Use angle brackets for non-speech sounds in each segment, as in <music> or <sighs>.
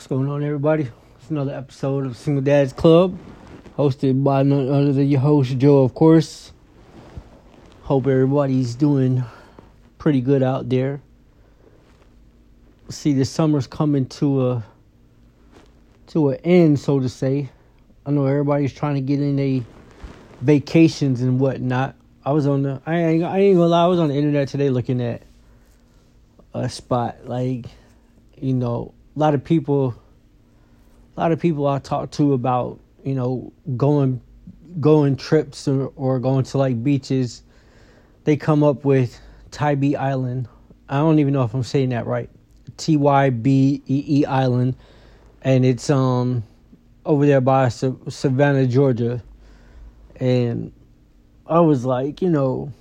What's going on, everybody? It's another episode of Single Dads Club, hosted by none other than your host, Joe, of course. Hope everybody's doing pretty good out there. See, the summer's coming to a to an end, so to say. I know everybody's trying to get in a vacations and whatnot. I was on the I ain't, I ain't gonna lie, I was on the internet today looking at a spot like you know a lot of people a lot of people I talk to about you know going going trips or, or going to like beaches they come up with Tybee Island. I don't even know if I'm saying that right. T Y B E E Island and it's um over there by Savannah, Georgia. And I was like, you know,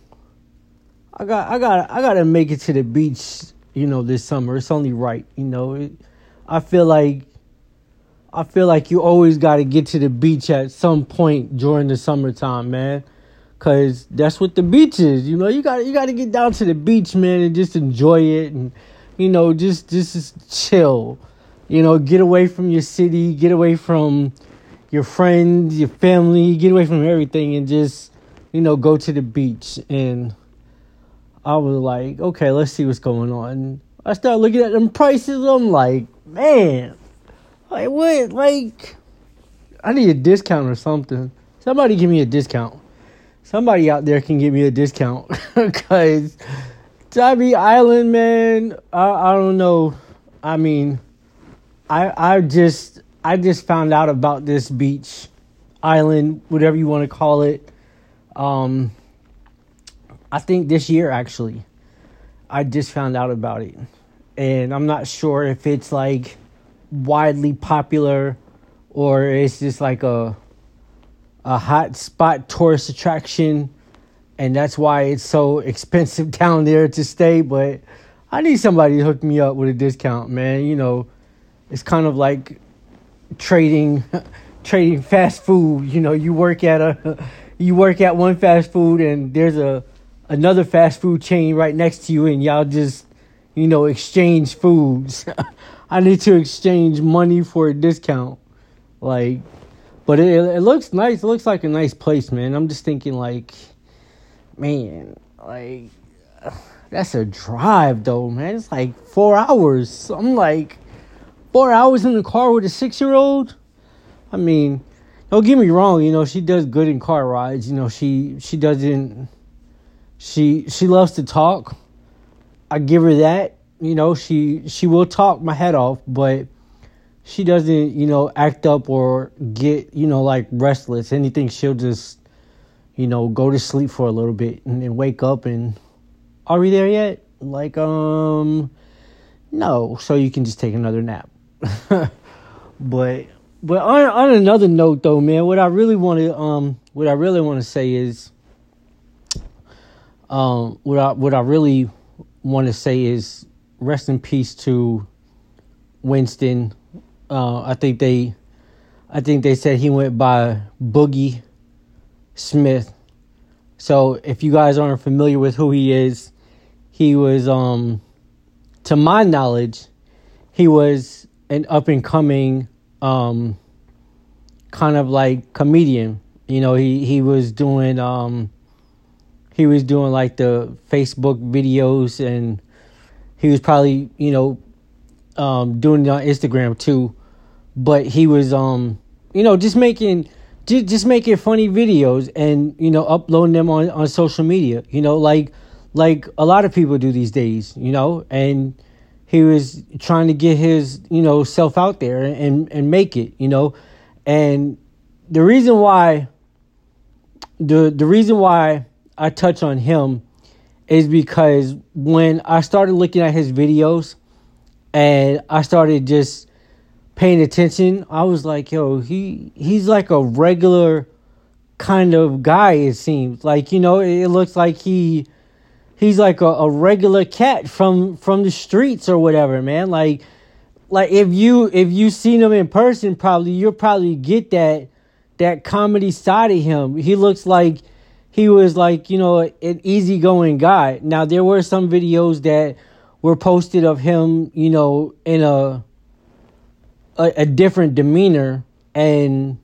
I got I got I got to make it to the beach you know, this summer. It's only right, you know. It, I feel like I feel like you always got to get to the beach at some point during the summertime, man. Cause that's what the beach is, you know. You got you got to get down to the beach, man, and just enjoy it, and you know, just just chill, you know, get away from your city, get away from your friends, your family, get away from everything, and just you know, go to the beach and I was like, okay, let's see what's going on. I started looking at them prices. I'm like, man, like what? Like, I need a discount or something. Somebody give me a discount. Somebody out there can give me a discount <laughs> because Tybee Island, man. I I don't know. I mean, I I just I just found out about this beach island, whatever you want to call it. Um, I think this year actually. I just found out about it. And I'm not sure if it's like widely popular or it's just like a a hot spot tourist attraction and that's why it's so <laughs> expensive down there to stay, but I need somebody to hook me up with a discount, man. You know, it's kind of like trading <laughs> trading fast food. You know, you work at a <laughs> you work at one fast food and there's a another fast food chain right next to you and y'all just, you know, exchange foods. <laughs> I need to exchange money for a discount. Like, but it, it looks nice. It looks like a nice place, man. I'm just thinking, like, man, like, <sighs> that's a drive, though, man. It's like four hours. I'm like, four hours in the car with a six year old? I mean, don't get me wrong, you know, she does good in car rides. You know, she she doesn't she she loves to talk. I give her that. You know, she she will talk my head off, but she doesn't, you know, act up or get, you know, like restless. Anything she'll just, you know, go to sleep for a little bit and then wake up and are we there yet? Like, um no. So you can just take another nap. <laughs> but but on on another note though, man, what I really want to um what I really want to say is um, what I what I really want to say is rest in peace to Winston. Uh, I think they, I think they said he went by Boogie Smith. So if you guys aren't familiar with who he is, he was, um, to my knowledge, he was an up and coming, um, kind of like comedian. You know, he he was doing um he was doing like the Facebook videos and he was probably, you know, um, doing it on Instagram too. But he was um, you know, just making just, just making funny videos and, you know, uploading them on, on social media, you know, like like a lot of people do these days, you know, and he was trying to get his, you know, self out there and and make it, you know. And the reason why the the reason why I touch on him is because when I started looking at his videos and I started just paying attention, I was like, yo, he he's like a regular kind of guy it seems. Like, you know, it looks like he he's like a, a regular cat from from the streets or whatever, man. Like like if you if you seen him in person probably you'll probably get that that comedy side of him. He looks like he was like, you know, an easygoing guy. Now there were some videos that were posted of him, you know, in a a, a different demeanor and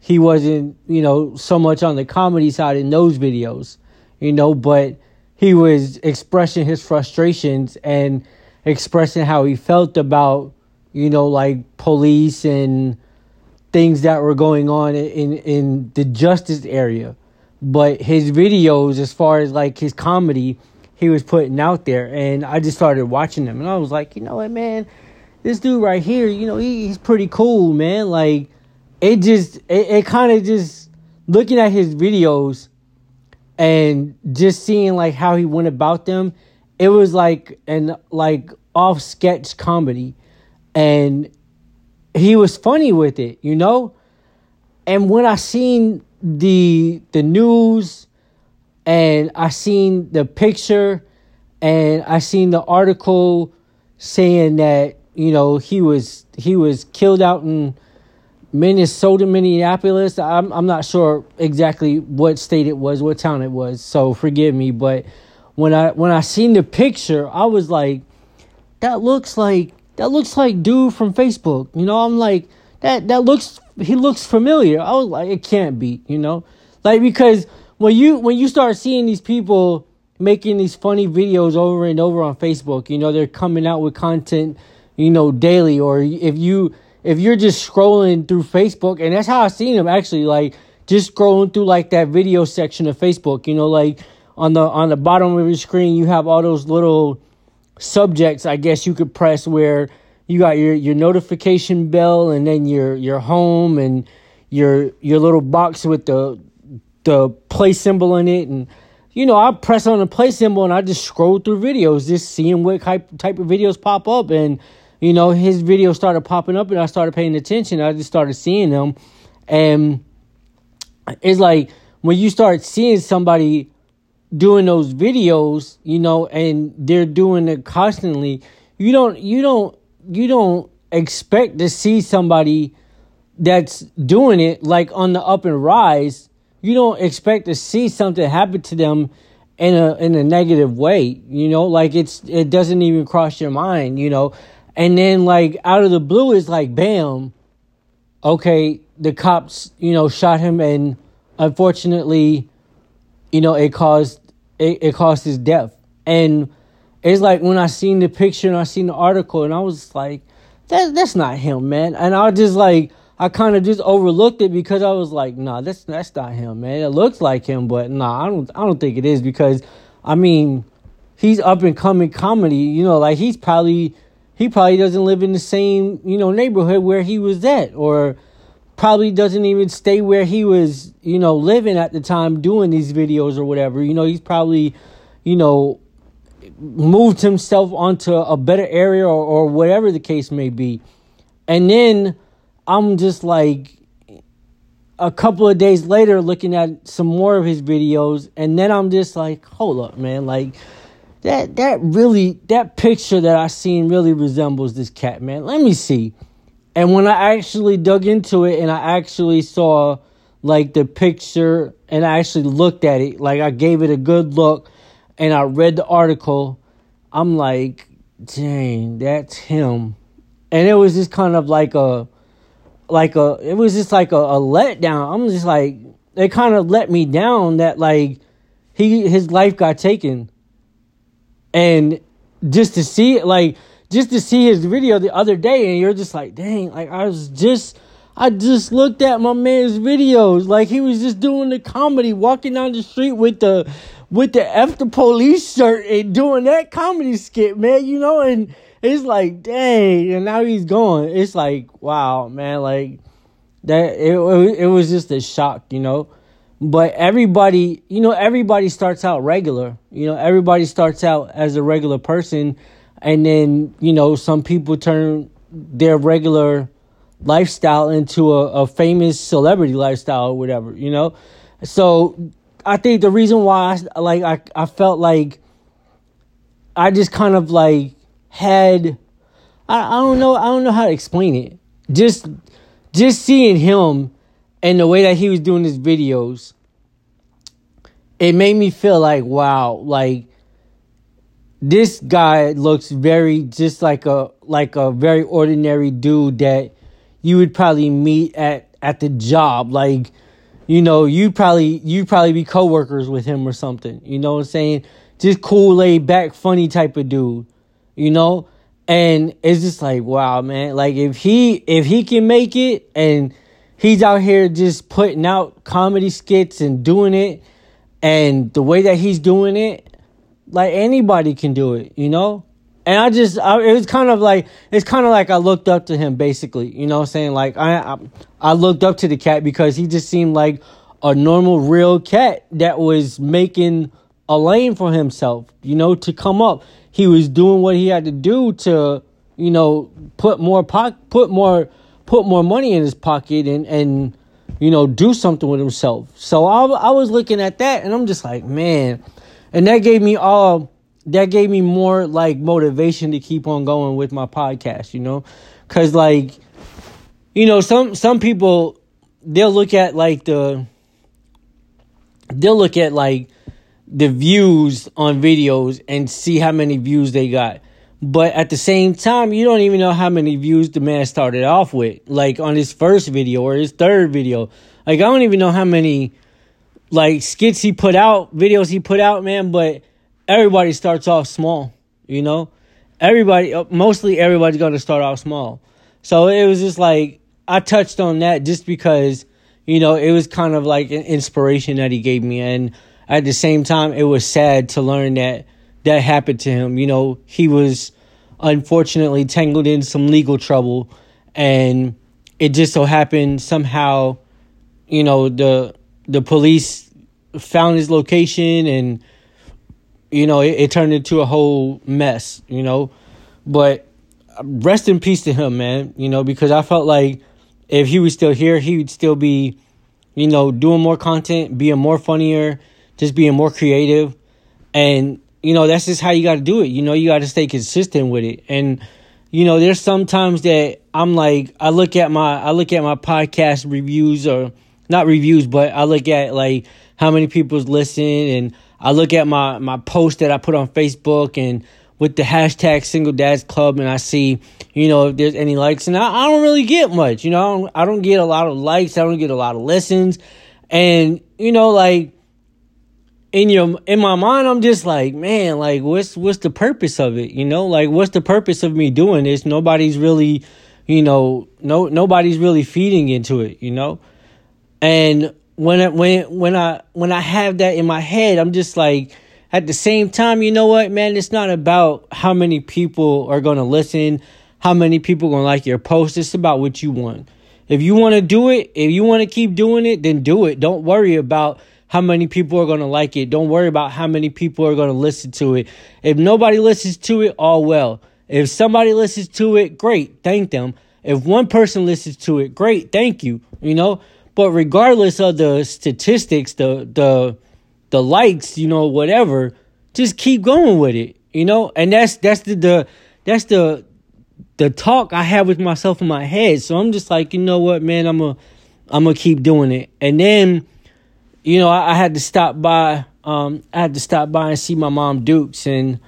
he wasn't, you know, so much on the comedy side in those videos, you know, but he was expressing his frustrations and expressing how he felt about, you know, like police and things that were going on in in the justice area. But his videos as far as like his comedy, he was putting out there and I just started watching them and I was like, you know what, man, this dude right here, you know, he, he's pretty cool, man. Like it just it, it kind of just looking at his videos and just seeing like how he went about them it was like an like off sketch comedy and he was funny with it you know and when i seen the the news and i seen the picture and i seen the article saying that you know he was he was killed out in Minnesota, Minneapolis. I'm I'm not sure exactly what state it was, what town it was. So forgive me, but when I when I seen the picture, I was like, that looks like that looks like dude from Facebook. You know, I'm like that that looks he looks familiar. I was like, it can't be. You know, like because when you when you start seeing these people making these funny videos over and over on Facebook, you know, they're coming out with content, you know, daily, or if you if you're just scrolling through Facebook, and that's how I seen them actually, like just scrolling through like that video section of Facebook, you know, like on the on the bottom of your screen you have all those little subjects I guess you could press where you got your your notification bell and then your your home and your your little box with the the play symbol in it and you know I press on the play symbol and I just scroll through videos just seeing what type type of videos pop up and you know, his videos started popping up and I started paying attention. I just started seeing them. And it's like when you start seeing somebody doing those videos, you know, and they're doing it constantly, you don't you don't you don't expect to see somebody that's doing it like on the up and rise. You don't expect to see something happen to them in a in a negative way, you know, like it's it doesn't even cross your mind, you know. And then like out of the blue it's like bam, okay, the cops, you know, shot him and unfortunately, you know, it caused it, it caused his death. And it's like when I seen the picture and I seen the article and I was like, that that's not him, man. And I just like I kind of just overlooked it because I was like, nah, that's that's not him, man. It looks like him, but nah, I don't I don't think it is because I mean, he's up and coming comedy, you know, like he's probably he probably doesn't live in the same, you know, neighborhood where he was at or probably doesn't even stay where he was, you know, living at the time doing these videos or whatever. You know, he's probably, you know, moved himself onto a better area or, or whatever the case may be. And then I'm just like a couple of days later looking at some more of his videos and then I'm just like, hold up, man, like that that really that picture that I seen really resembles this cat, man. Let me see. And when I actually dug into it and I actually saw like the picture and I actually looked at it, like I gave it a good look and I read the article, I'm like, dang, that's him. And it was just kind of like a like a it was just like a, a letdown. I'm just like it kind of let me down that like he his life got taken and just to see it, like, just to see his video the other day, and you're just like, dang, like, I was just, I just looked at my man's videos. Like, he was just doing the comedy, walking down the street with the, with the F the police shirt and doing that comedy skit, man, you know, and it's like, dang, and now he's gone. It's like, wow, man, like, that, it, it was just a shock, you know? But everybody you know everybody starts out regular. You know everybody starts out as a regular person and then you know some people turn their regular lifestyle into a, a famous celebrity lifestyle or whatever you know? So i think the reason why I, like I, I felt like i just kind of like had I, I don't know i don't know how to explain it. Just just seeing him and the way that he was doing his videos, it made me feel like, wow, like this guy looks very just like a like a very ordinary dude that you would probably meet at at the job. Like you know you probably you probably be coworkers with him or something. You know what i'm saying? Just cool laid back funny type of dude. You know? And it's just like wow man. Like if he if he can make it and he's out here just putting out comedy skits and doing it and the way that he's doing it like anybody can do it, you know? And I just, I, it was kind of like, it's kind of like I looked up to him, basically, you know I'm saying? Like, I, I, I looked up to the cat because he just seemed like a normal, real cat that was making a lane for himself, you know, to come up. He was doing what he had to do to, you know, put more po- put more put more money in his pocket and and you know do something with himself. So I I was looking at that and I'm just like, man, and that gave me all that gave me more like motivation to keep on going with my podcast you know? Because like you know some some people they'll look at like the they'll look at like the views on videos and see how many views they got. But at the same time you don't even know how many views the man started off with like on his first video or his third video. Like i don't even know how many like skits he put out, videos he put out, man, but everybody starts off small, you know? Everybody uh, mostly everybody's going to start off small. So it was just like I touched on that just because you know, it was kind of like an inspiration that he gave me and at the same time it was sad to learn that that happened to him. You know, he was unfortunately tangled in some legal trouble and it just so happened somehow you know the the police found his location and you know it, it, turned into a whole mess you know? But rest in peace to him man you know because i felt like if he was still here he would still be you know doing more content being more funnier just being more creative. And you know that's just how you got to do it you know? You got to stay consistent with it. And you know there's sometimes that i'm like i look at my i look at my podcast reviews or not reviews, but I look at like how many people's listen and I look at my my post that I put on Facebook and with the hashtag single dads club and I see, you know, if there's any likes and I, I don't really get much, you know, I don't, I don't get a lot of likes, I don't get a lot of listens. And, you know, like in your in my mind I'm just like, man, like what's what's the purpose of it? You know, like what's the purpose of me doing this? Nobody's really, you know, no nobody's really feeding into it, you know? And when I, when when I when I have that in my head, I'm just like at the same time, you know what, man, it's not about how many people are going to listen, how many people going to like your post. It's about what you want. If you want to do it, if you want to keep doing it, then do it. Don't worry about how many people are going to like it. Don't worry about how many people are going to listen to it. If nobody listens to it, all well. If somebody listens to it, great. Thank them. If one person listens to it, great. Thank you. You know, but regardless of the statistics, the the the likes, you know, whatever, just keep going with it, you know. And that's that's the, the that's the the talk I have with myself in my head. So I'm just like, you know what, man, I'm a I'm gonna keep doing it. And then, you know, I, I had to stop by. Um, I had to stop by and see my mom Dukes, and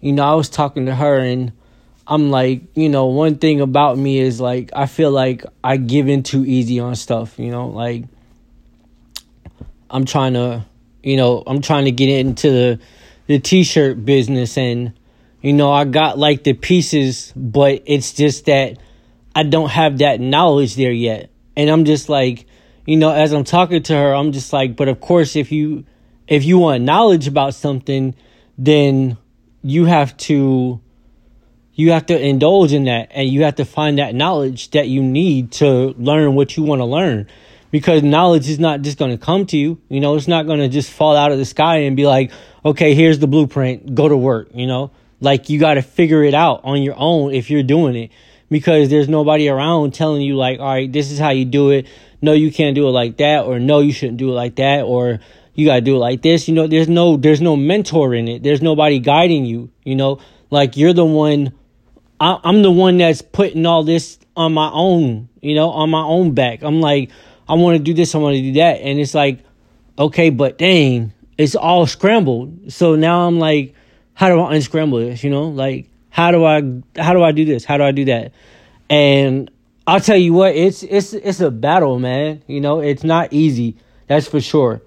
you know, I was talking to her and I'm like, you know, one thing about me is like I feel like I give in too easy on stuff, you know, like I'm trying to, you know, I'm trying to get into the the t-shirt business and you know, I got like the pieces, but it's just that I don't have that knowledge there yet. And I'm just like, you know, as I'm talking to her, I'm just like, but of course if you if you want knowledge about something, then you have to you have to indulge in that and you have to find that knowledge that you need to learn what you want to learn. Because knowledge is not just going to come to you you know it's not going to just fall out of the sky and be like okay here's the blueprint go to work you know? Like you got to figure it out on your own if you're doing it. Because there's nobody around telling you like all right this is how you do it. No you can't do it like that or no you shouldn't do it like that or you got to do it like this you know? There's no there's no mentor in it. There's nobody guiding you you know? Like you're the one I, I'm the one that's putting all this on my own, you know, on my own back. I'm like, I want to do this, I want to do that. And it's like, okay, but dang, it's all scrambled. So now I'm like, how do I unscramble this? You know, like how do I how do I do this? How do I do that? And I'll tell you what, it's it's it's a battle, man. You know, it's not easy. That's for sure.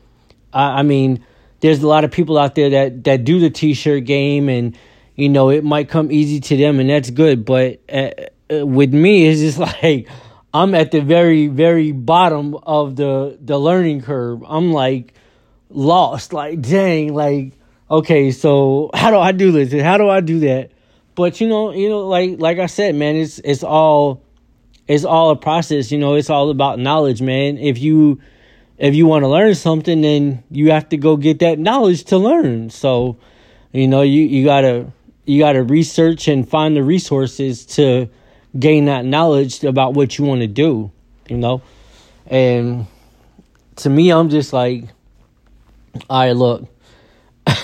I, I mean, there's a lot of people out there that that do the t-shirt game, and you know, it might come easy to them, and that's good. But uh, uh, with me, it's just <laughs> like I'm at the very very bottom of the the learning curve. I'm like lost. Like, dang, like okay, so <laughs> how do I do this? And how do I do that? But you know, you know, like like I said, man, it's it's all it's all a process, you know, it's all about knowledge, man. If you if you want to learn something, then you have to go get that knowledge to learn. So, you know, you, you gotta you gotta research and find the resources to gain that knowledge about what you want to do, you know? And to me, I'm just like, all right, look,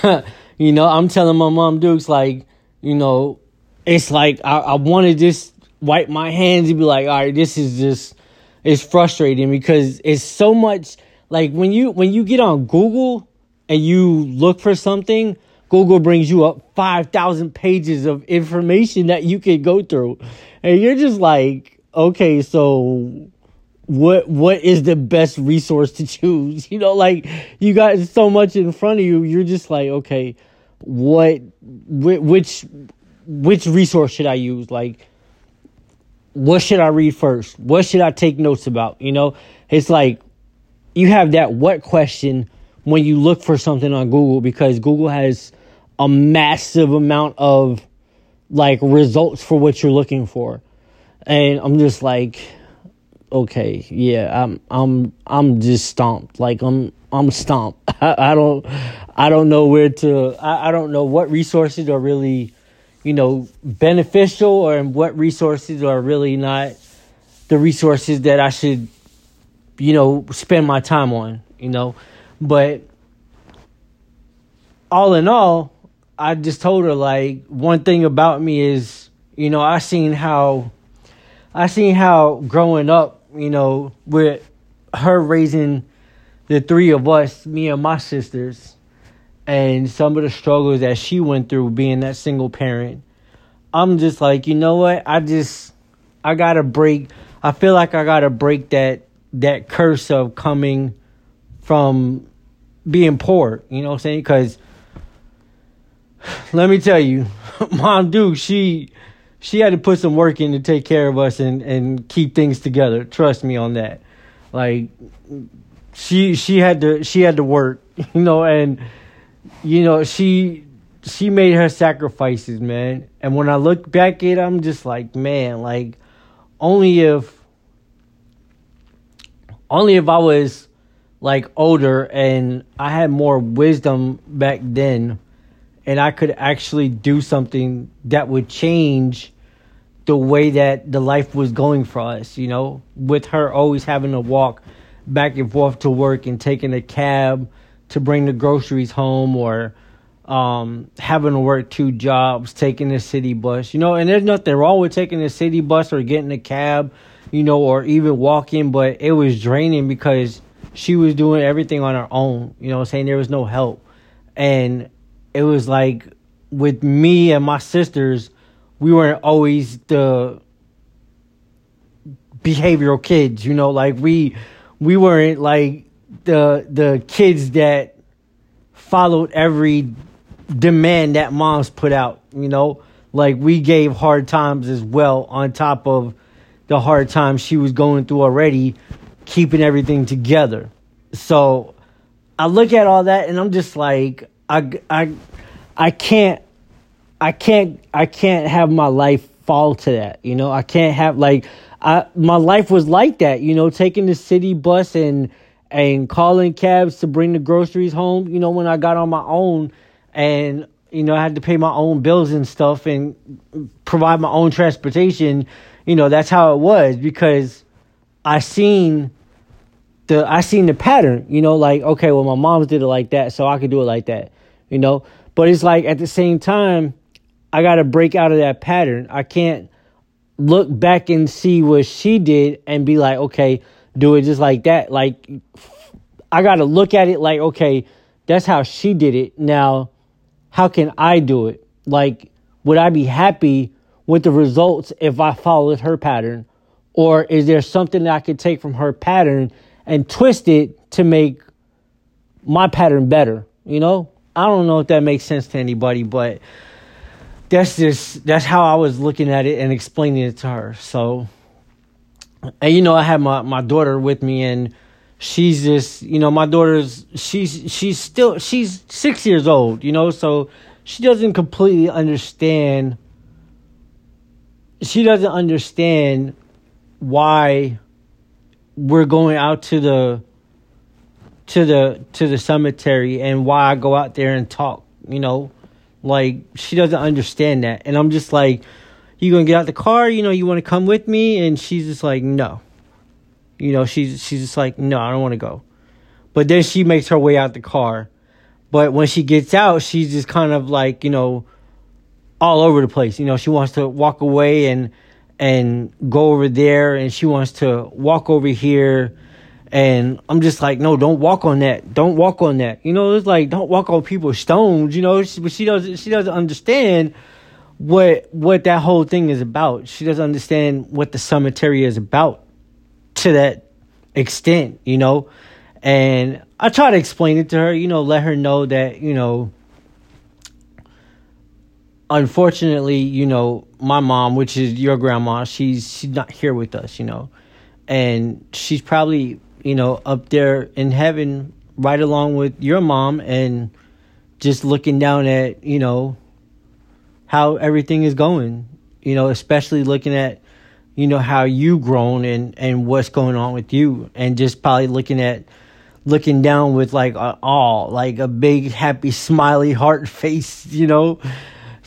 <laughs> you know, I'm telling my mom Dukes like, you know, it's like I, I want to just wipe my hands and be like, all right, this is just it's frustrating because it's so much like when you when you get on Google and you look for something, Google brings you up 5,000 pages of information that you can go through. And you're just like, okay, so what what is the best resource to choose? <laughs> You know, like you got so much in front of you, you're just like, okay, what which which resource should I use? Like what should I read first? What should I take notes about? You know, it's like you have that what question when you look for something on Google because Google has a massive amount of like results for what you're looking for. And I'm just like okay, yeah, I'm I'm I'm just stomped. Like I'm I'm stomped. <laughs> I, I don't I don't know where to I, I don't know what resources are really you know, beneficial or what resources are really not the resources that I should, you know, spend my time on, you know. But all in all, I just told her like one thing about me is, you know, I seen how I seen how growing up, you know, with her raising the three of us, me and my sisters, and some of the struggles that she went through being that single parent. I'm just like, you know what? I just I got to break I feel like I got to break that that curse of coming from being poor, you know what I'm saying? Cuz let me tell you, <laughs> Mom Duke, she she had to put some work in to take care of us and and keep things together. Trust me on that. Like she she had to she had to work, <laughs> you know, and you know, she she made her sacrifices, man. And when I look back at it, I'm just like, man, like only if only if I was like older and I had more wisdom back then and I could actually do something that would change the way that the life was going for us, you know, with her always having to walk back and forth to work and taking a cab to bring the groceries home or um, having to work two jobs, taking the city bus, you know, and there's nothing wrong with taking the city bus or getting a cab, you know, or even walking, but it was draining because she was doing everything on her own, you know, saying there was no help. And it was like with me and my sisters, we weren't always the behavioral kids, you know, like we we weren't like the the kids that followed every demand that moms put out, you know? Like we gave hard times as well on top of the hard times she was going through already, keeping everything together. So I look at all that and I'm just like I I I can't I can't I can't have my life fall to that. You know, I can't have like I my life was like that, you know, taking the city bus and and calling cabs to bring the groceries home, you know, when I got on my own and you know, I had to pay my own bills and stuff and provide my own transportation, you know, that's how it was because I seen the I seen the pattern, you know, like okay, well my mom's did it like that, so I could do it like that, you know. But it's like at the same time, I got to break out of that pattern. I can't look back and see what she did and be like, okay, do it just like that. Like I got to look at it like, okay, that's how she did it. Now how can I do it? Like, would I be happy with the results if I followed her pattern? Or is there something that I could take from her pattern and twist it to make my pattern better? You know? I don't know if that makes sense to anybody, but that's just that's how I was looking at it and explaining it to her. So and you know, I have my, my daughter with me and she's just you know, my daughter's she's she's still she's six years old, you know, so she doesn't completely understand she doesn't understand why we're going out to the to the to the cemetery and why I go out there and talk, you know. Like she doesn't understand that. And I'm just like, You gonna get out the car, you know, you wanna come with me? And she's just like, No. You know, she's she's just like, No, I don't wanna go. But then she makes her way out the car. But when she gets out, she's just kind of like, you know, all over the place. You know, she wants to walk away and and go over there and she wants to walk over here and I'm just like, no, don't walk on that. Don't walk on that. You know, it's like don't walk on people's stones. You know, she, but she doesn't. She doesn't understand what what that whole thing is about. She doesn't understand what the cemetery is about to that extent. You know, and I try to explain it to her. You know, let her know that you know unfortunately, you know, my mom, which is your grandma, she's she's not here with us, you know. And she's probably, you know, up there in heaven right along with your mom and just looking down at, you know, how everything is going. You know, especially looking at, you know, how you grown and and what's going on with you and just probably looking at looking down with like all like a big happy smiley heart <laughs> face, you know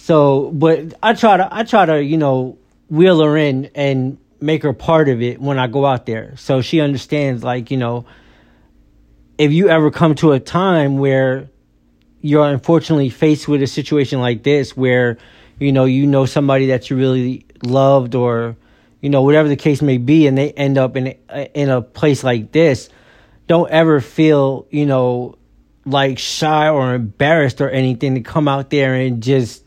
so, but I try to, I try to, you know, wheel her in and make her part of it when I go out there. So she understands, like, you know, if you ever come to a time where you're unfortunately faced with a situation like this, where, you know, you know somebody that you really loved or, you know, whatever the case may be, and they end up in uh, in a place like this, don't ever feel, you know, like shy or embarrassed or anything to come out there and just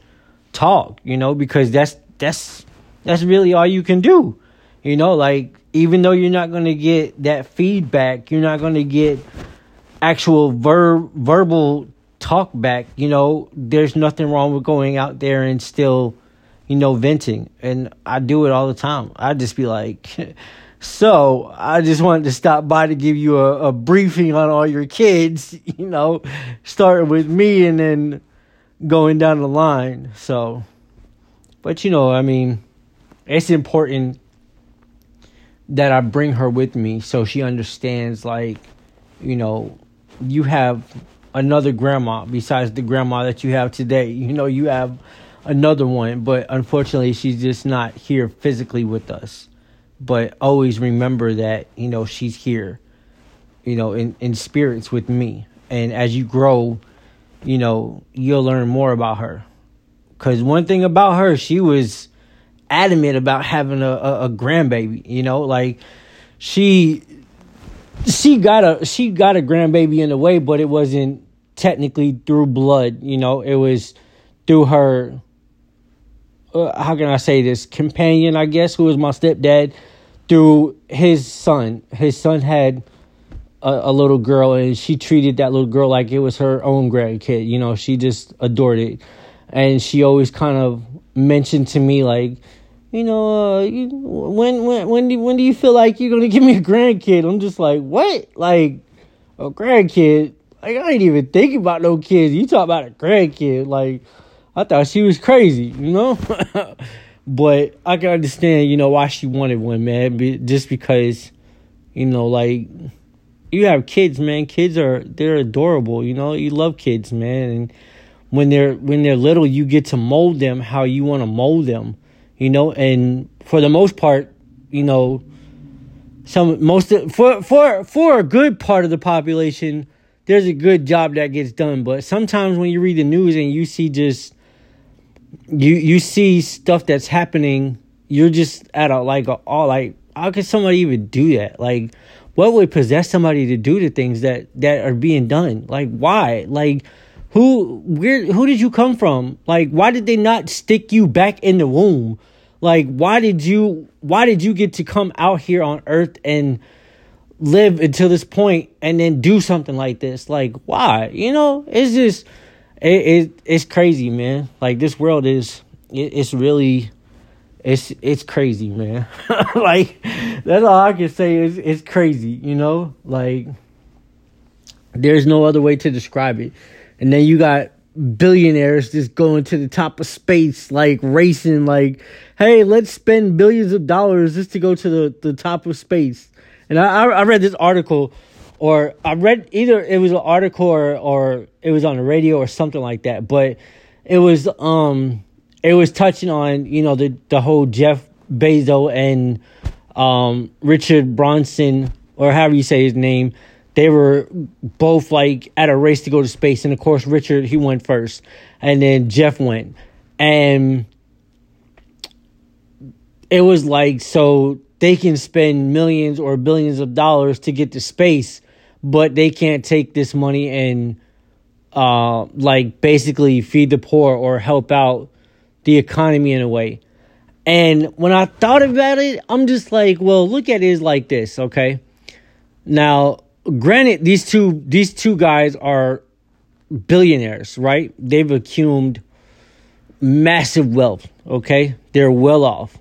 talk, you know, because that's that's that's really all you can do. You know, like even though you're not going to get that feedback, you're not going to get actual verb verbal talk back, you know, there's nothing wrong with going out there and still, you know, venting. And I do it all the time. I just be like <laughs> So I just wanted to stop by to give you a, a briefing on all your kids, <laughs> you know, starting with me and then going down the line. So, but you know, I mean, it's important that I bring her with me so she understands, like, you know, you have another grandma besides the grandma that you have today. You know, you have another one, but unfortunately, she's just not here physically with us. But always remember that, you know, she's here, you know, in, in spirits with me. And as you grow, you know, you'll learn more about her. Because one thing about her, she was adamant about having a, a, a grandbaby. You know, like she she got a she got a grandbaby in a way, but it wasn't technically through blood. You know, it was through her. Uh, how can I say this companion? I guess who was my stepdad. Through his son, his son had a, a, little girl and she treated that little girl like it was her own grandkid. You know, she just adored it. And she always kind of mentioned to me like, you know, uh, you, when when when do when do you feel like you're gonna give me a grandkid? I'm just like, what? Like a grandkid? Like I ain't even thinking about no kids. You talk about a grandkid? Like I thought she was crazy, you know. <laughs> but I can understand, you know, why she wanted one, man. Just because, you know, like you have kids, man. Kids are they're adorable. You know, you love kids, man. And when they're when they're little, you get to mold them how you want to mold them. You know, and for the most part, you know, some most for for for a good part of the population, there's a good job that gets done. But sometimes when you read the news and you see just you you see stuff that's happening, you're just at a like a all like how could somebody even do that? Like what would possess somebody to do the things that that are being done like why like Who where who did you come from? Like why did they not stick you back in the womb? Like why did you why did you get to come out here on earth and live until this point and then do something like this? Like why? You know, it's just it, it it's crazy, man. Like this world is it, it's really it's it's crazy, man. <laughs> like that's all I can say is it's crazy, you know? Like there's no other way to describe it. And then you got billionaires just going to the top of space, like racing, like, hey, let's spend billions of dollars just to go to the, the top of space. And I, I read this article, or I read either it was an article or, or it was on the radio or something like that, but it was um it was touching on you know the the whole Jeff Bezos and um Richard Branson or however you say his name they were both like at a race to go to space and of course richard he went first and then jeff went. And it was like so they can spend millions or billions of dollars to get to space but they can't take this money and uh like basically feed the poor or help out the economy in a way and when i thought about it i'm just like well look at it like this okay now granted, these two these two guys are billionaires, right? They've accumulated massive wealth. Okay, they're well off,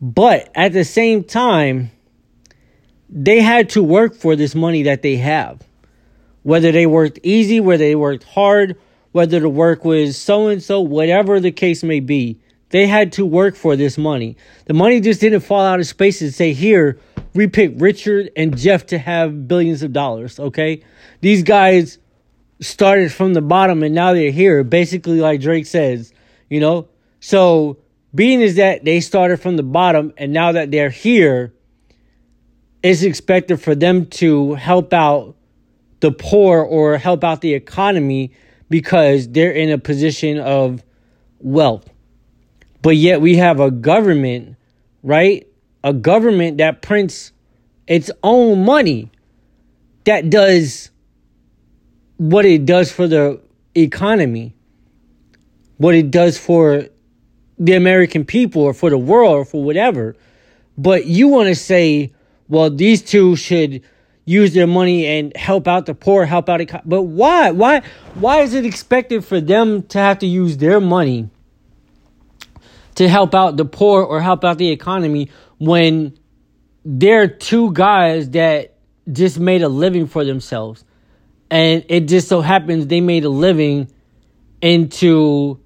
but at the same time, they had to work for this money that they have. Whether they worked easy, whether they worked hard, whether the work was so and so, whatever the case may be, they had to work for this money. The money just didn't fall out of space and say, "Here, we pick Richard and Jeff to have billions of dollars, okay? These guys started from the bottom and now they're here, basically, like Drake says, you know? So, being is that they started from the bottom and now that they're here, it's expected for them to help out the poor or help out the economy because they're in a position of wealth. But yet we have a government, right? a government that prints its own money that does what it does for the economy, what it does for the American people or for the world or for whatever. But you want to say, well, these two should use their money and help out the poor, help out. The but why? Why? Why is it expected for them to have to use their money to help out the poor or help out the economy when there are two guys that just made a living for themselves. And it just so happens they made a living into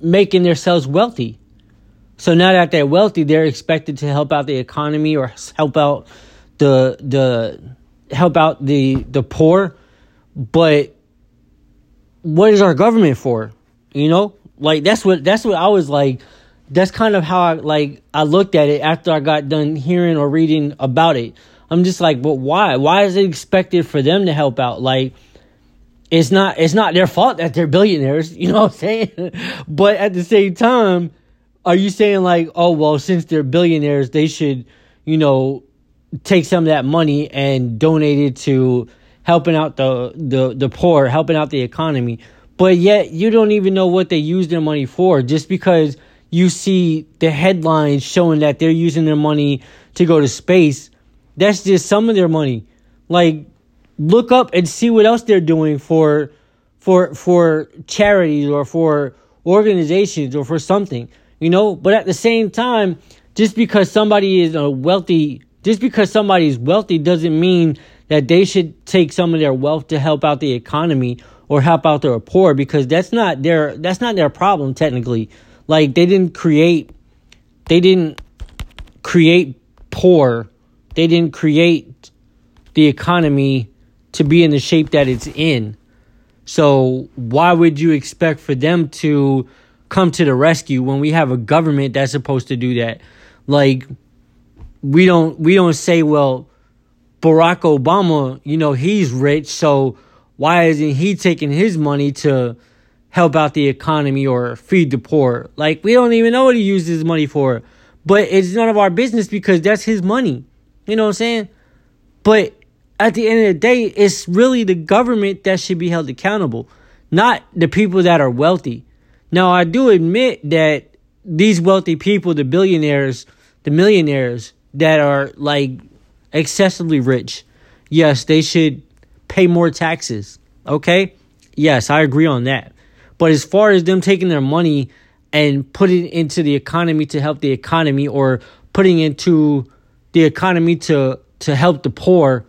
making themselves wealthy. So now that they're wealthy, they're expected to help out the economy or help out the the help out the the poor. But what is our government for? You know? Like that's what that's what I was like that's kind of how I like I looked at it after I got done hearing or reading about it. I'm just like, but why? Why is it expected for them to help out? Like it's not it's not their fault that they're billionaires, <laughs> you know what I'm saying? but at the same time, are you saying like, oh well, since they're billionaires, they should, you know, take some of that money and donate it to helping out the the the poor, helping out the economy. But yet you don't even know what they use their money for just because you see the headlines showing that they're using their money to go to space. That's just some of their money. Like look up and see what else they're doing for for for charities or for organizations or for something, you know? But at the same time, just because somebody is a wealthy just because somebody is wealthy doesn't mean that they should take some of their wealth to help out the economy or help out the poor because that's not their that's not their problem technically. Like they didn't create they didn't create poor. They didn't create the economy to be in the shape that it's in. So why would you expect for them to come to the rescue when we have a government that's supposed to do that? Like we don't we don't say, well, Barack Obama, you know, he's rich, so why isn't he taking his money to help out the economy or feed the poor. Like we don't even know what he uses his money for. But it's none of our business because that's his money. You know what I'm saying? But at the end of the day, it's really the government that should be held accountable, not the people that are wealthy. Now, I do admit that these wealthy people, the billionaires, the millionaires that are like excessively rich, yes, they should pay more taxes. Okay? Yes, I agree on that. But as far as them taking their money and putting it into the economy to help the economy or putting into the economy to to help the poor,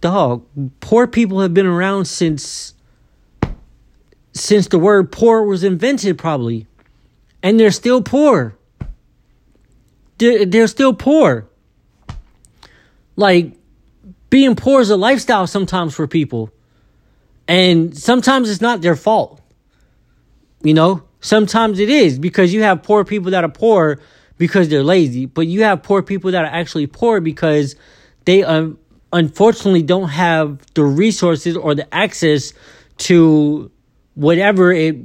dog, poor people have been around since since the word poor was invented probably. And they're still poor. They're, they're still poor. Like being poor is a lifestyle sometimes for people. And sometimes it's not their fault. You know, sometimes it is because you have poor people that are poor because they're lazy, but you have poor people that are actually poor because they um, unfortunately don't have the resources or the access to whatever it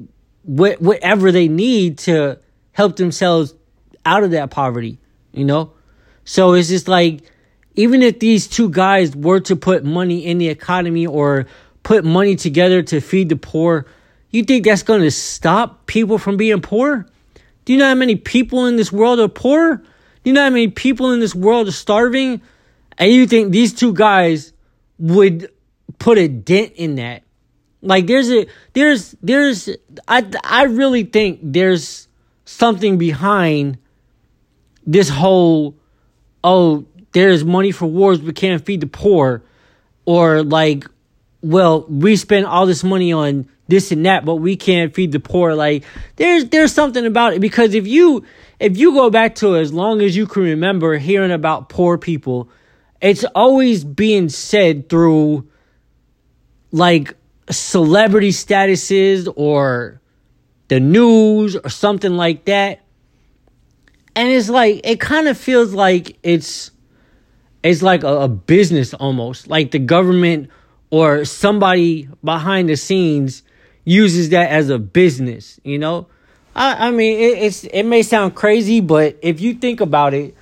whatever they need to help themselves out of that poverty, you know? So it's just like even if these two guys were to put money in the economy or put money together to feed the poor, you think that's going to stop people from being poor? Do you know how many people in this world are poor? Do you know how many people in this world are starving? And you think these two guys would put a dent in that? Like there's a there's there's I I really think there's something behind this whole oh there's money for wars but can't feed the poor. Or like well we spend all this money on this and that but we can't feed the poor. Like there's there's something about it. Because if you if you go back to as long as you can remember hearing about poor people it's always being said through like celebrity statuses or the news or something like that. And it's like it kind of feels like it's it's like a, a, business almost. Like the government or somebody behind the scenes uses that as a business, you know? I, I mean it, it's it may sound crazy, but if you think about it,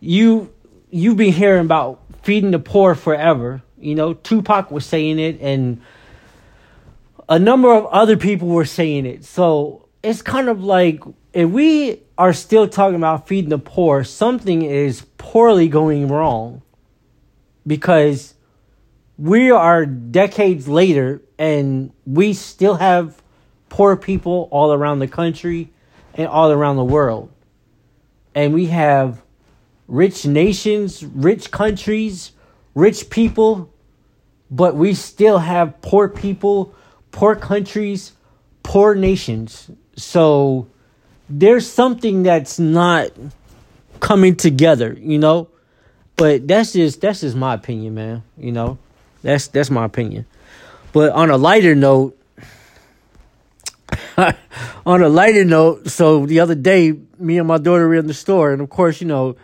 you you've been hearing about feeding the poor forever. You know, Tupac was saying it and a number of other people were saying it. So it's kind of like if we are still talking about feeding the poor, something is poorly going wrong because we are decades later and we still have poor people all around the country and all around the world. And we have rich nations, rich countries, rich people, but we still have poor people poor countries, poor nations. So there's something that's not coming together, you know? But that's just that's just my opinion, man. You know? That's that's my opinion. But on a lighter note, <laughs> on a lighter note, so the other day, me and my daughter were in the store, and of course, you know,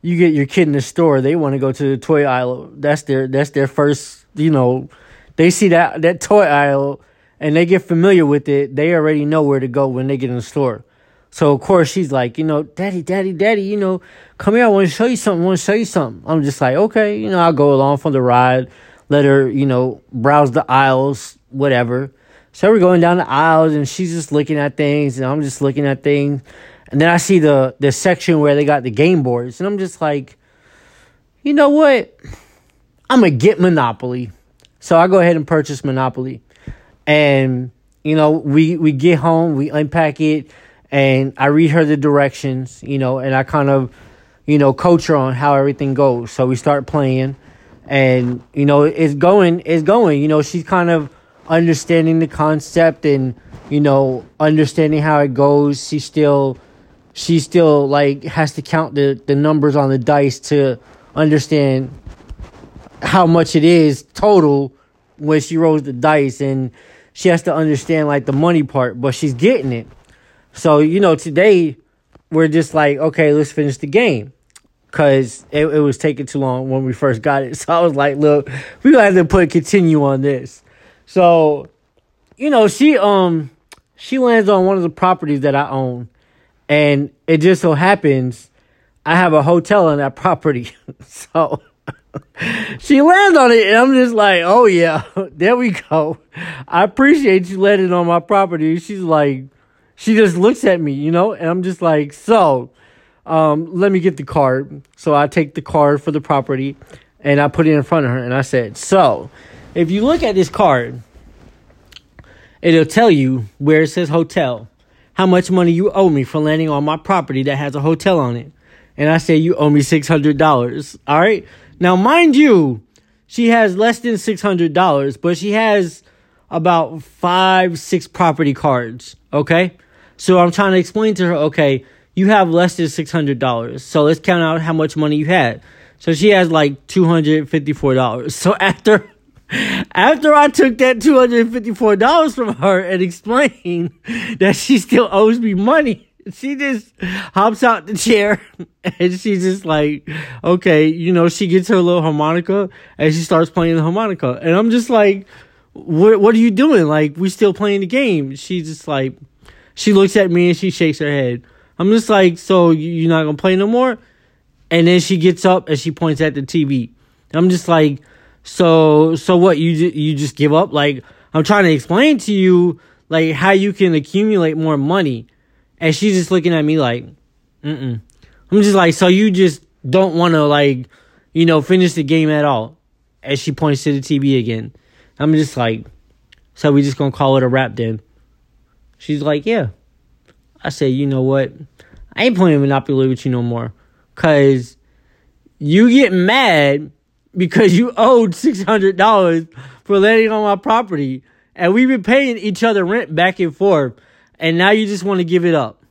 you get your kid in the store, they want to go to the toy aisle. That's their that's their first, you know, they see that that toy aisle and they get familiar with it, they already know where to go when they get in the store. So of course she's like, you know, daddy, daddy, daddy, you know, come here. I want to show you something. I want to show you something. I'm just like, okay, you know, I'll go along for the ride, let her, you know, browse the aisles, whatever. So we're going down the aisles and she's just looking at things and I'm just looking at things. And then I see the the section where they got the game boards and I'm just like, you know what? I'm gonna get Monopoly. So I go ahead and purchase Monopoly. And, you know, we, we get home, we unpack it, and I read her the directions, you know, and I kind of, you know, coach her on how everything goes. So we start playing, and, you know, it's going, it's going. You know, she's kind of understanding the concept and, you know, understanding how it goes. She still, she still, like, has to count the, the numbers on the dice to understand how much it is total when she rolls the dice and she has to understand like the money part, but she's getting it. So, you know, today we're just like, okay, let's finish the game. Cause it, it was taking too long when we first got it. <laughs> So I was like, look, we gonna have to put continue on this. So, you know, she um she lands on one of the properties that I own. And it just so happens I have a hotel on that property. <laughs> so <laughs> she lands on it, and I'm just like, oh yeah, there we go. I appreciate you landing on my property. She's like, she just looks at me, you know, and I'm just like, so, um, let me get the card. So I take the card for the property, and I put it in front of her, and I said, so, if you look at this card, it'll tell you where it says hotel, how much money you owe me for landing on my property that has a hotel on it. And I say, you owe me $600. All right. Now, mind you, she has less than $600, but she has about five, six property cards. Okay. So I'm trying to explain to her, okay, you have less than $600. So let's count out how much money you had. So she has like $254. So <laughs> after after I took that $254 from her and explained that she still owes me money, she just hops out the chair <laughs> and she's just like, okay, you know, she gets her little harmonica and she starts playing the harmonica. And I'm just like, what, what are you doing? Like, we still playing the game. She's just like, she looks at me and she shakes her head. I'm just like, so you're not gonna play no more? And then she gets up and she points at the TV. I'm just like, so, so what? You you just give up? Like I'm trying to explain to you like how you can accumulate more money, and she's just looking at me like, mm. I'm just like, so you just don't want to like, you know, finish the game at all? As she points to the TV again, I'm just like, so we just gonna call it a wrap then? She's like, yeah. I say, you know what? I ain't playing Monopoly with you no more, cause you get mad because you owed $600 for letting on my property. And we've been paying each other rent back and forth. And now you just want to give it up.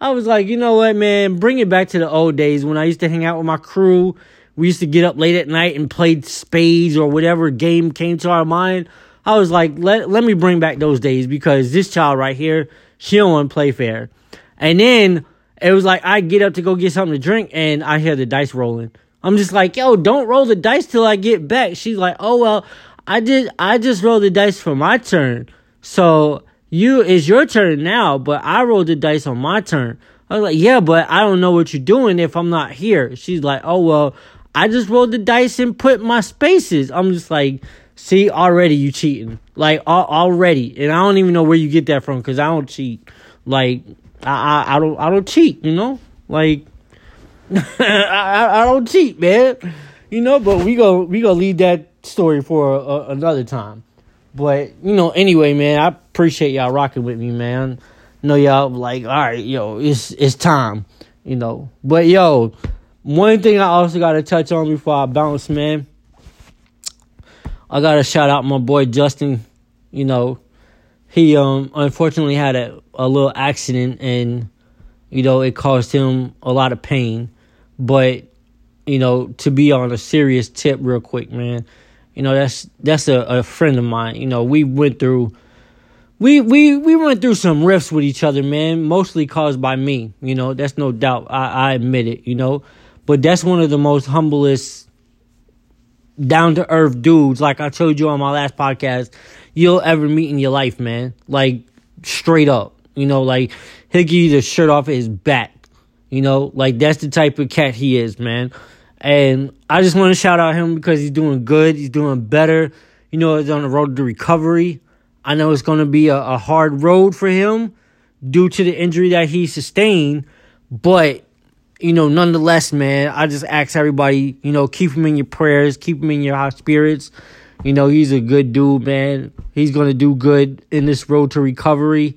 I was like, you know what, man? Bring it back to the old days when I used to hang out with my crew. We used to get up late at night and play spades or whatever game came to our mind. I was like, let, let me bring back those days because this child right here, she don't want to play fair. And then it was like, I get up to go get something to drink and I hear the dice rolling. I'm just like, yo, don't roll the dice till I get back. She's like, oh well, I did. I just rolled the dice for my turn. So you it's your turn now, but I rolled the dice on my turn. I was like, yeah, but I don't know what you're doing if I'm not here. She's like, oh well, I just rolled the dice and put my spaces. I'm just like, see, already you cheating, like already, and I don't even know where you get that from because I don't cheat. Like I, I I don't I don't cheat, you know, like <laughs> I, I don't cheat, man. You know, but we go we go leave that story for another time. But you know, anyway, man, I appreciate y'all rocking with me, man. know y'all like, all right, yo, it's it's time, you know. But yo, one thing I also got to touch on before I bounce, man. I got to shout out my boy Justin. You know, he um unfortunately had a, a little accident and you know it caused him a lot of pain but you know, to be on a serious tip, real quick, man. You know, that's that's a, a friend of mine. You know, we went through we we we went through some rifts with each other, man. Mostly caused by me. You know, that's no doubt. I, I admit it. You know, but that's one of the most humblest, down to earth dudes. Like I told you on my last podcast, you'll ever meet in your life, man. Like straight up. You know, like he'll give you the shirt off his back. You know, like that's the type of cat he is, man. And I just want to shout out him because he's doing good. He's doing better. You know, he's on the road to recovery. I know it's going to be a, a hard road for him due to the injury that he sustained. But, you know, nonetheless, man, I just ask everybody, you know, keep him in your prayers, keep him in your high spirits. You know, he's a good dude, man. He's going to do good in this road to recovery.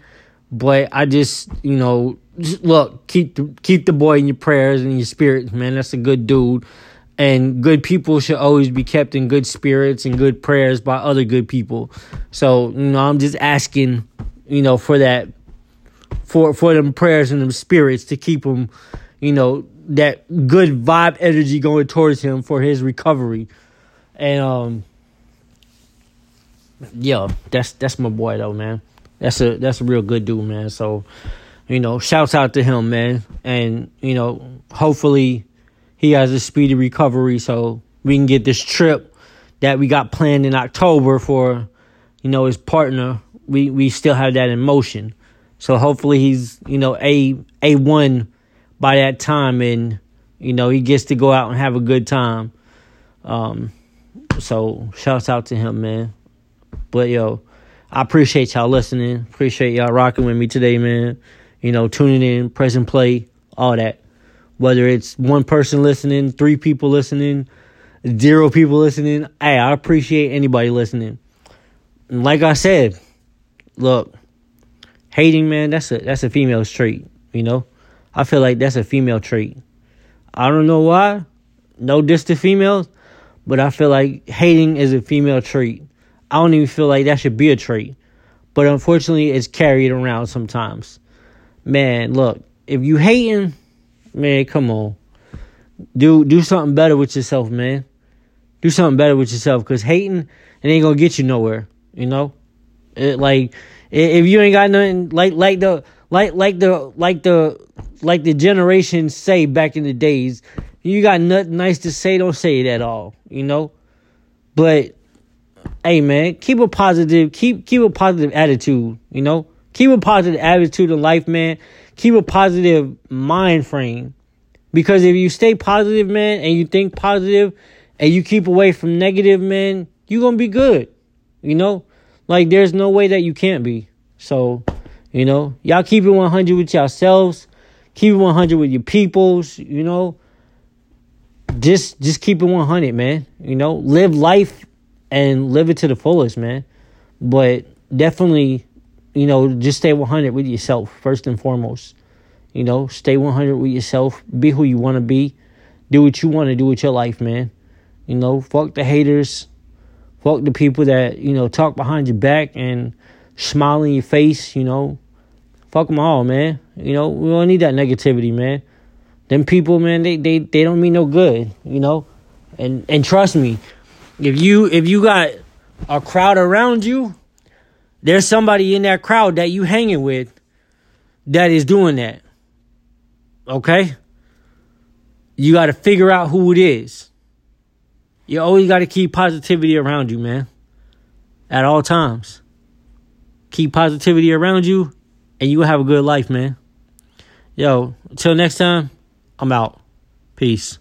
But I just, you know, just look, keep the, keep the boy in your prayers and your spirits, man. That's a good dude. And good people should always be kept in good spirits and good prayers by other good people. So, you know, I'm just asking, you know, for that, for for them prayers and them spirits to keep him, you know, that good vibe energy going towards him for his recovery. And um, yeah, that's that's my boy though, man. That's a that's a real good dude, man. So you know, shouts out to him, man. And, you know, hopefully he has a speedy recovery so we can get this trip that we got planned in October for, you know, his partner. We we still have that in motion. So hopefully he's, you know, a a one by that time and, you know, he gets to go out and have a good time. Um, so shouts out to him, man. But yo, I appreciate y'all listening. Appreciate y'all rocking with me today, man. You know, tuning in, pressing play, all that. Whether it's one person listening, three people listening, zero people listening, hey, I appreciate anybody listening. And like I said, look, hating, man, that's a that's a female trait, you know? I feel like that's a female trait. I don't know why. No diss to females, but I feel like hating is a female trait. I don't even feel like that should be a trait. But unfortunately, it's carried around sometimes. Man, look, if you hating, man, come on. Do do something better with yourself, man. Do something better with yourself because hating it ain't gonna get you nowhere. You know, it, like if you ain't got nothing like like the like like the like the like the generations say back in the days, you got nothing nice to say, don't say it at all, you know? But hey man, keep a positive keep keep a positive attitude, you know? Keep a positive attitude in life, man. Keep a positive mind frame. Because if you stay positive, man, and you think positive and you keep away from negative, man, you're gonna be good. You know? Like there's no way that you can't be. So, you know, y'all keep it 100 with yourselves. Keep it 100 with your peoples, you know. Just just keep it 100, man. You know, live life and live it to the fullest, man. But definitely, you know, just stay 100 with yourself first and foremost. You know, stay 100 with yourself. Be who you want to be. Do what you want to do with your life, man. You know, fuck the haters. Fuck the people that, you know, talk behind your back and smile in your face, you know. Fuck them all, man. You know, we don't need that negativity, man. Them people, man, they they they don't mean no good, you know. And and trust me, if you if you got a crowd around you, there's somebody in that crowd that you hanging with that is doing that. Okay? You got to figure out who it is. You always got to keep positivity around you, man. At all times. Keep positivity around you, and you have a good life, man. Yo, until next time, I'm out. Peace.